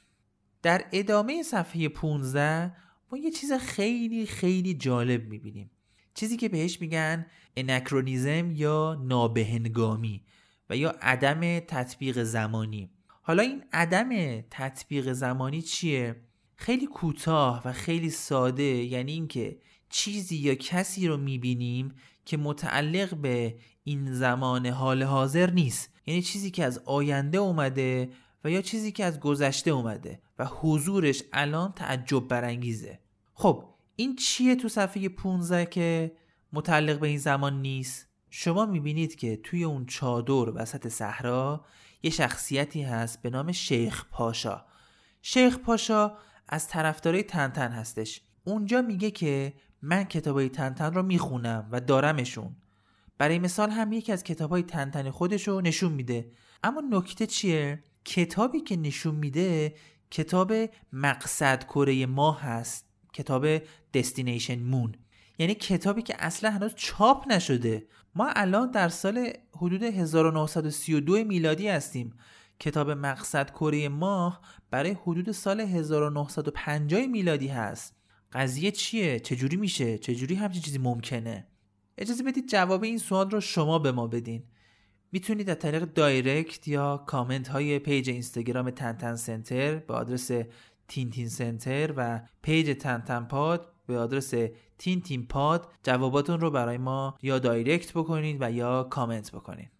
در ادامه صفحه 15 ما یه چیز خیلی خیلی جالب می‌بینیم. چیزی که بهش میگن انکرونیزم یا نابهنگامی. و یا عدم تطبیق زمانی. حالا این عدم تطبیق زمانی چیه؟ خیلی کوتاه و خیلی ساده یعنی اینکه چیزی یا کسی رو می‌بینیم که متعلق به این زمان حال حاضر نیست. یعنی چیزی که از آینده اومده و یا چیزی که از گذشته اومده و حضورش الان تعجب برانگیزه. خب این چیه تو صفحه 15 که متعلق به این زمان نیست؟ شما می‌بینید که توی اون چادر وسط صحرا یه شخصیتی هست به نام شیخ پاشا. شیخ پاشا از طرفدارای تنتن هستش. اونجا میگه که من کتابای تنتن رو می‌خونم و دارمشون. برای مثال هم یکی از کتابای تنتن خودش رو نشون میده. اما نکته چیه؟ کتابی که نشون میده کتاب مقصد کره ماه هست. کتاب Destination Moon یعنی کتابی که اصلا هنوز چاپ نشده. ما الان در سال حدود 1932 میلادی هستیم. کتاب مقصد کره ماه برای حدود سال 1950 میلادی هست. قضیه چیه؟ چجوری میشه؟ چجوری همچین چیزی ممکنه؟ اجازه بدید جواب این سوال رو شما به ما بدین. می‌تونید از طریق direct یا کامنت های page اینستاگرام تنتن سنتر به آدرس تین تین سنتر و page تنتن پاد به آدرس تین تین پاد جواباتون رو برای ما یا direct بکنید و یا کامنت بکنید.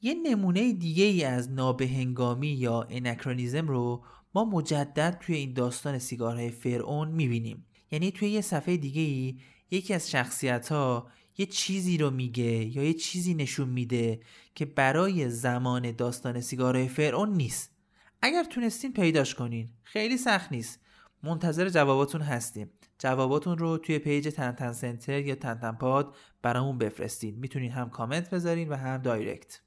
یه نمونه دیگه ای از نابهنگامی یا anachronism رو ما مجدد توی این داستان سیگارهای فرعون می‌بینیم. یعنی توی یه صفحه دیگه ای یکی از شخصیت ها یه چیزی رو میگه یا یه چیزی نشون میده که برای زمان داستان سیگارهای فرعون نیست. اگر تونستین پیداش کنین. خیلی سخت نیست. منتظر جواباتون هستیم. جواباتون رو توی page تنتن سنتر یا تنتن پاد برامون بفرستین. می‌تونین هم کامنت بذارین و هم direct.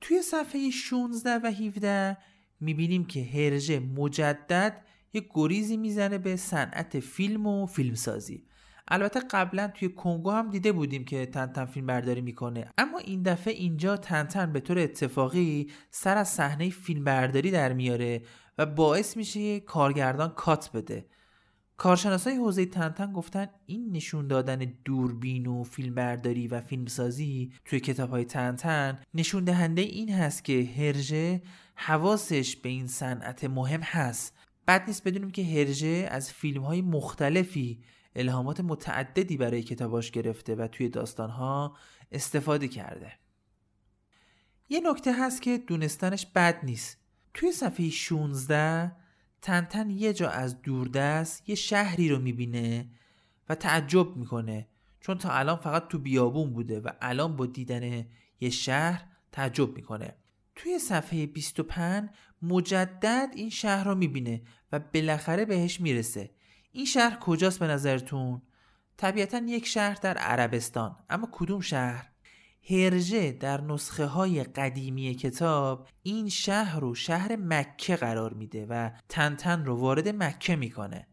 توی صفحه 16 و 17 می‌بینیم که هرژه مجدد یه گریزی می‌زنه به صنعت فیلم و فیلمسازی. البته قبلا توی کنگو هم دیده بودیم که تنتن فیلم برداری می‌کنه. اما این دفعه اینجا تنتن به طور اتفاقی سر از صحنه فیلم برداری در میاره و باعث میشه کارگردان کات بده. کارشناسای حوزه تنتن گفتن این نشون دادن دوربین و فیلمبرداری و فیلمسازی توی کتاب های تنتن نشون دهنده این هست که هرژه حواسش به این صنعت مهم هست. بد نیست بدونیم که هرژه از فیلم های مختلفی الهامات متعددی برای کتاباش گرفته و توی داستانها استفاده کرده. یه نکته هست که دونستنش بد نیست. توی صفحه 16 تنتن یه جا از دوردست یه شهری رو می‌بینه و تعجب می‌کنه چون تا الان فقط تو بیابون بوده و الان با دیدن یه شهر تعجب می‌کنه توی صفحه 25 مجدد این شهر رو می‌بینه و بالاخره بهش می‌رسه این شهر کجاست به نظرتون؟ طبیعتا یک شهر در عربستان اما کدوم شهر؟ هرژه در نسخه های قدیمی کتاب این شهر رو شهر مکه قرار میده و تنتن رو وارد مکه می‌کنه.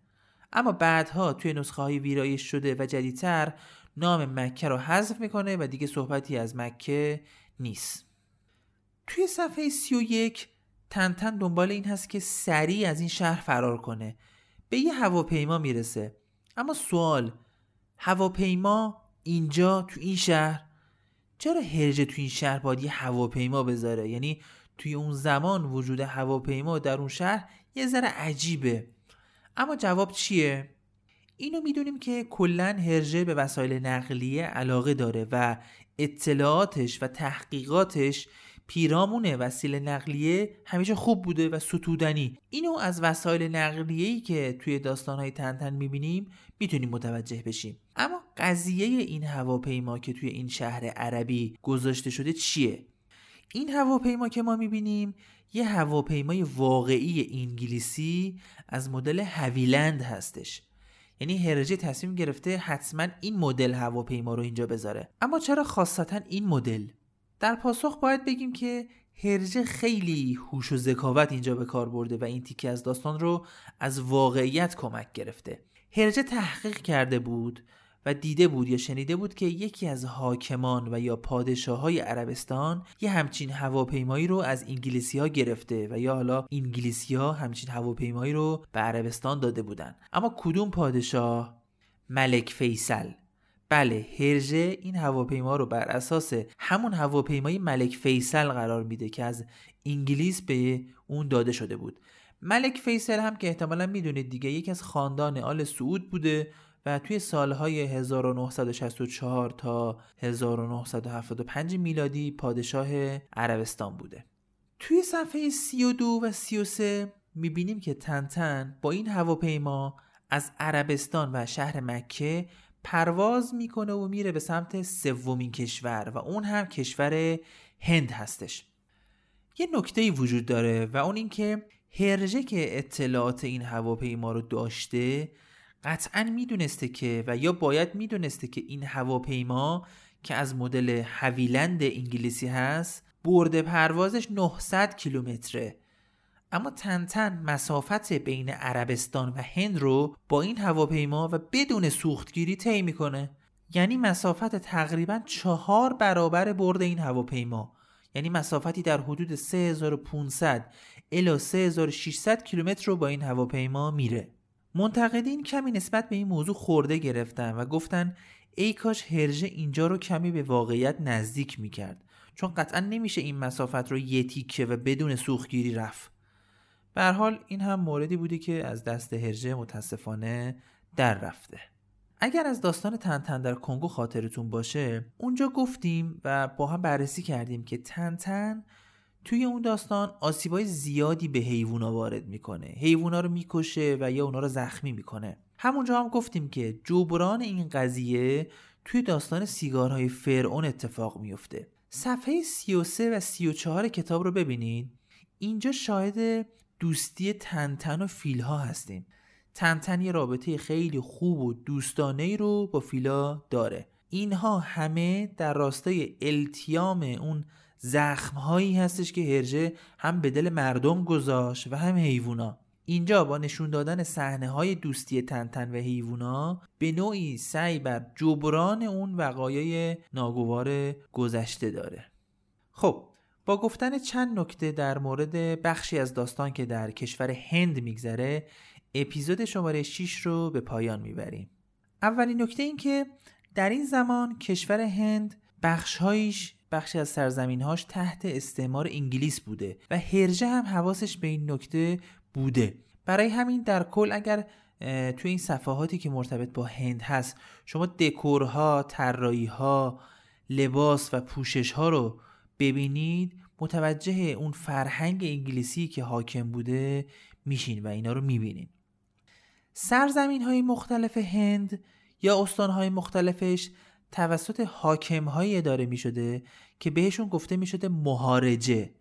اما بعدها توی نسخه های ویرایش شده و جدیدتر نام مکه رو حذف می‌کنه و دیگه صحبتی از مکه نیست. توی صفحه 31 تنتن دنبال این هست که سریع از این شهر فرار کنه. به یه هواپیما می‌رسه. اما سوال هواپیما اینجا تو این شهر چرا هرجه تو این شهر باید یه هواپیما بذاره؟ یعنی توی اون زمان وجود هواپیما در اون شهر یه ذره عجیبه. اما جواب چیه؟ اینو می‌دونیم که کلا هرژه به وسایل نقلیه علاقه داره و اطلاعاتش و تحقیقاتش پیرامون وسیله نقلیه همیشه خوب بوده و ستودنی. اینو از وسایل نقلیه‌ای که توی داستانهای تنتن می‌بینیم می‌تونیم متوجه بشیم. اما قضیه این هواپیما که توی این شهر عربی گذاشته شده چیه؟ این هواپیما که ما می‌بینیم یه هواپیمای واقعی انگلیسی از مدل هویلند هستش. یعنی هرجه تصمیم گرفته حتما این مدل هواپیما رو اینجا بذاره. اما چرا خاصتا این مدل؟ در پاسخ باید بگیم که هرجه خیلی هوش و ذکاوت اینجا به کار برده و این تیکه از داستان رو از واقعیت کمک گرفته. هرجه تحقیق کرده بود و دیده بود یا شنیده بود که یکی از حاکمان و یا پادشاه های عربستان یه همچین هواپیمایی رو از انگلیسی ها گرفته و یا حالا انگلیسی ها همچین هواپیمایی رو به عربستان داده بودن. اما کدوم پادشاه؟ ملک فیصل. بله هرژه این هواپیما رو بر اساس همون هواپیمای ملک فیصل قرار میده که از انگلیس به اون داده شده بود. ملک فیصل هم که احتمالا می‌دونید دیگه یکی از خاندان آل سعود بوده و توی سالهای 1964 تا 1975 میلادی پادشاه عربستان بوده. توی صفحه 32 و 33 می‌بینیم که تنتن با این هواپیما از عربستان و شهر مکه پرواز می‌کنه و میره به سمت سومین کشور و اون هم کشور هند هستش. یه نکته وجود داره و اون اینکه هرژه که اطلاعات این هواپیما رو داشته قطعا می‌دونسته که و یا باید می‌دونسته که این هواپیما که از مدل هویلند انگلیسی هست برده پروازش 900 کیلومتره. اما تنتن مسافت بین عربستان و هند رو با این هواپیما و بدون سوختگیری طی می‌کنه. یعنی مسافت تقریبا چهار برابر برد این هواپیما. یعنی مسافتی در حدود 3500 الی 3600 کیلومتر رو با این هواپیما میره. منتقدین کمی نسبت به این موضوع خورده گرفتن و گفتن ای کاش هرژه اینجا رو کمی به واقعیت نزدیک می‌کرد. چون قطعا نمیشه این مسافت رو یه تیکه و بدون سوختگیری رفت. به حال این هم موردی بودی که از دست هرژه متاسفانه در رفته. اگر از داستان تنتن در کنگو خاطرتون باشه اونجا گفتیم و با هم بررسی کردیم که تنتن توی اون داستان آسیبای زیادی به حیوونا وارد می‌کنه. حیوونا رو می‌کشه و یا اونا رو زخمی می‌کنه. همونجا هم گفتیم که جبران این قضیه توی داستان سیگارهای فرعون اتفاق میفته صفحه 33 و 34 کتاب رو ببینید اینجا شاهد دوستی تنتن و فیلها هستیم. تنتن یه رابطه خیلی خوب و دوستانه ای رو با فیلا داره. اینها همه در راستای التیام اون زخم هایی هستش که هرژه هم به دل مردم گذاشت و هم حیوونا. اینجا با نشون دادن صحنه های دوستی تنتن و حیوونا به نوعی سعی بر جبران اون وقایای ناگوار گذشته داره. خب با گفتن چند نکته در مورد بخشی از داستان که در کشور هند میگذره اپیزود شماره 6 رو به پایان می‌بریم. اولین نکته این که در این زمان کشور هند بخشهایش بخشی از سرزمینهاش تحت استعمار انگلیس بوده و هرژه هم حواسش به این نکته بوده. برای همین در کل اگر توی این صفحاتی که مرتبط با هند هست شما دکورها، طراحیها، لباس و پوشش ها رو ببینید متوجه اون فرهنگ انگلیسی که حاکم بوده میشین و اینا رو می‌بینین. سرزمین های مختلف هند یا استان های مختلفش توسط حاکم های اداره می شده که بهشون گفته می شده مهارجه.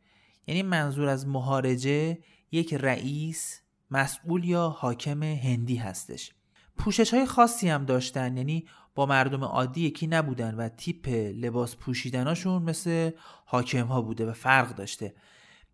یعنی منظور از مهارجه یک رئیس مسئول یا حاکم هندی هستش. پوشش های خاصی هم داشتن یعنی با مردم عادی یکی نبودن و تیپ لباس پوشیدناشون مثل حاکم ها بوده و فرق داشته.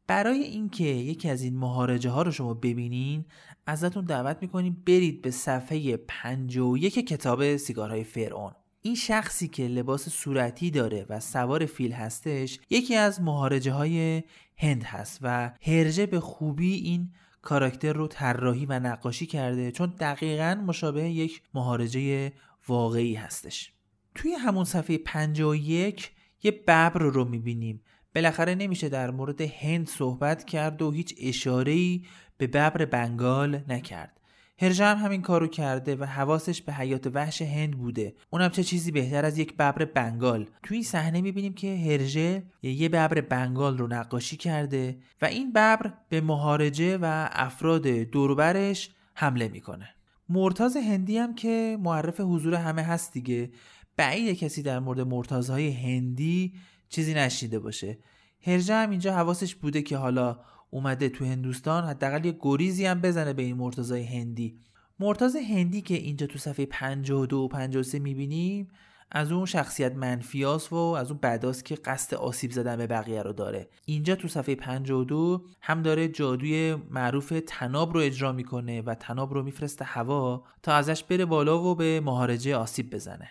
برای اینکه یکی از این مهارجه ها رو شما ببینین ازتون دعوت می‌کنیم برید به صفحه 51 کتاب سیگارهای فرعون. این شخصی که لباس صورتی داره و سوار فیل هستش یکی از مهارجه های هند هست و هرجه به خوبی این کاراکتر رو طراحی و نقاشی کرده چون دقیقا مشابه یک مهارجه واقعی هستش. توی همون صفحه 51 یه ببر رو می‌بینیم. بالاخره نمیشه در مورد هند صحبت کرد و هیچ اشاره‌ای به ببر بنگال نکرد. هرجه هم همین کارو کرده و حواسش به حیات وحش هند بوده. اونم چه چیزی بهتر از یک ببر بنگال. توی این صحنه می‌بینیم که هرژه یه ببر بنگال رو نقاشی کرده و این ببر به مهارجه و افراد دوروبرش حمله می‌کنه. مرتاز هندی هم که معرف حضور همه هست دیگه. بعید کسی در مورد مرتازهای هندی چیزی نشیده باشه. هرجه هم اینجا حواسش بوده که حالا اومده تو هندوستان حداقل یه گریزی هم بزنه به این مرتضای هندی. مرتضی هندی که اینجا تو صفحه 52 و 53 می‌بینیم از اون شخصیت منفیاس و از اون بداست که قصد آسیب زدن به بقیه رو داره. اینجا تو صفحه 52 هم داره جادوی معروف تناب رو اجرا می‌کنه و تناب رو میفرسته هوا تا ازش بره بالا و به مهارجه آسیب بزنه.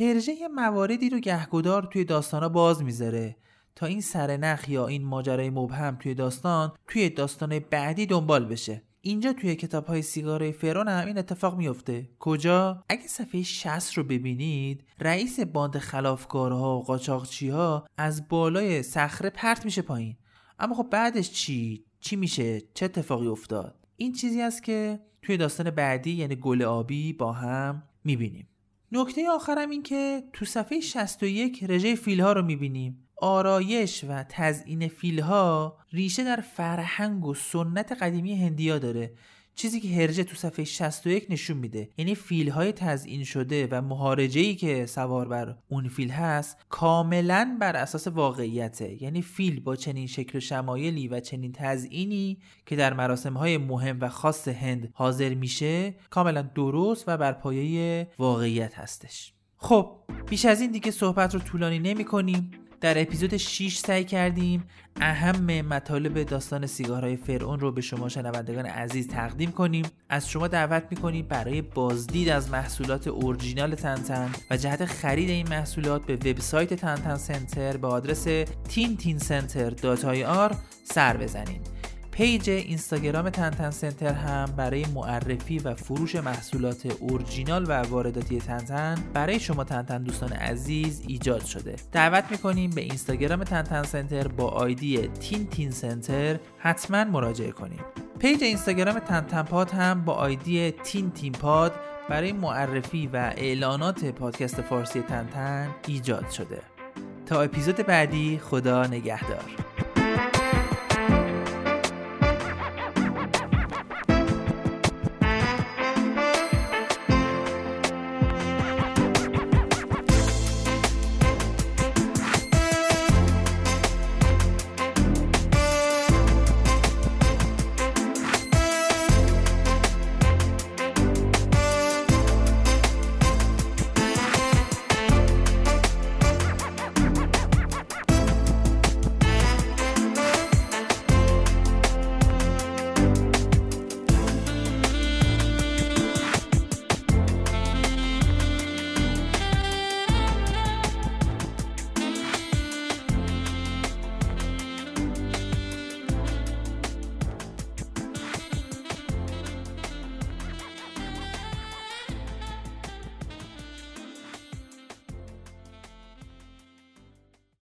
هرژه یه مواردی رو گهگدار توی داستانا باز می‌ذاره. تا این سرنخ یا این ماجرای مبهم توی داستان توی داستان بعدی دنبال بشه. اینجا توی کتاب های سیگاره فرون هم این اتفاق میفته کجا؟ اگه صفحه 60 رو ببینید رئیس باند خلافکارها و قاچاقچی ها از بالای صخره پرت میشه پایین. اما خب بعدش چی؟ چی میشه؟ چه اتفاقی افتاد؟ این چیزی است که توی داستان بعدی یعنی گل آبی با هم می‌بینیم. نکته آخرم این که تو صفحه 61 رژه فیل ها رو می‌بینیم. آرایش و تزئین فیلها ریشه در فرهنگ و سنت قدیمی هندیا داره. چیزی که هرجه تو صفحه 61 نشون میده. یعنی فیل های تزئین شده و مهارجه ای که سوار بر اون فیل هست کاملا بر اساس واقعیته. یعنی فیل با چنین شکل و شمایلی و چنین تزئینی که در مراسم های مهم و خاص هند حاضر میشه کاملا درست و بر پایه واقعیت هستش. خب بیش از این دیگه صحبت رو طولانی نمی کنیم در اپیزود 6 سعی کردیم اهم مطالب داستان سیگارهای فرعون رو به شما شنوندگان عزیز تقدیم کنیم. از شما دعوت می‌کنیم برای بازدید از محصولات اورجینال تنتن و جهت خرید این محصولات به وبسایت تنتن سنتر به آدرس tintincenter.ir سر بزنید page اینستاگرام تنتن سنتر هم برای معرفی و فروش محصولات اورجینال و وارداتی تنتن برای شما تنتن دوستان عزیز ایجاد شده. دعوت می‌کنیم به اینستاگرام تنتن سنتر با آیدی تین تین سنتر حتما مراجعه کنیم. پیج اینستاگرام تنتن پاد هم با آیدی تین تین پاد برای معرفی و اعلانات پادکست فارسی تنتن ایجاد شده. تا اپیزود بعدی خدا نگهدار.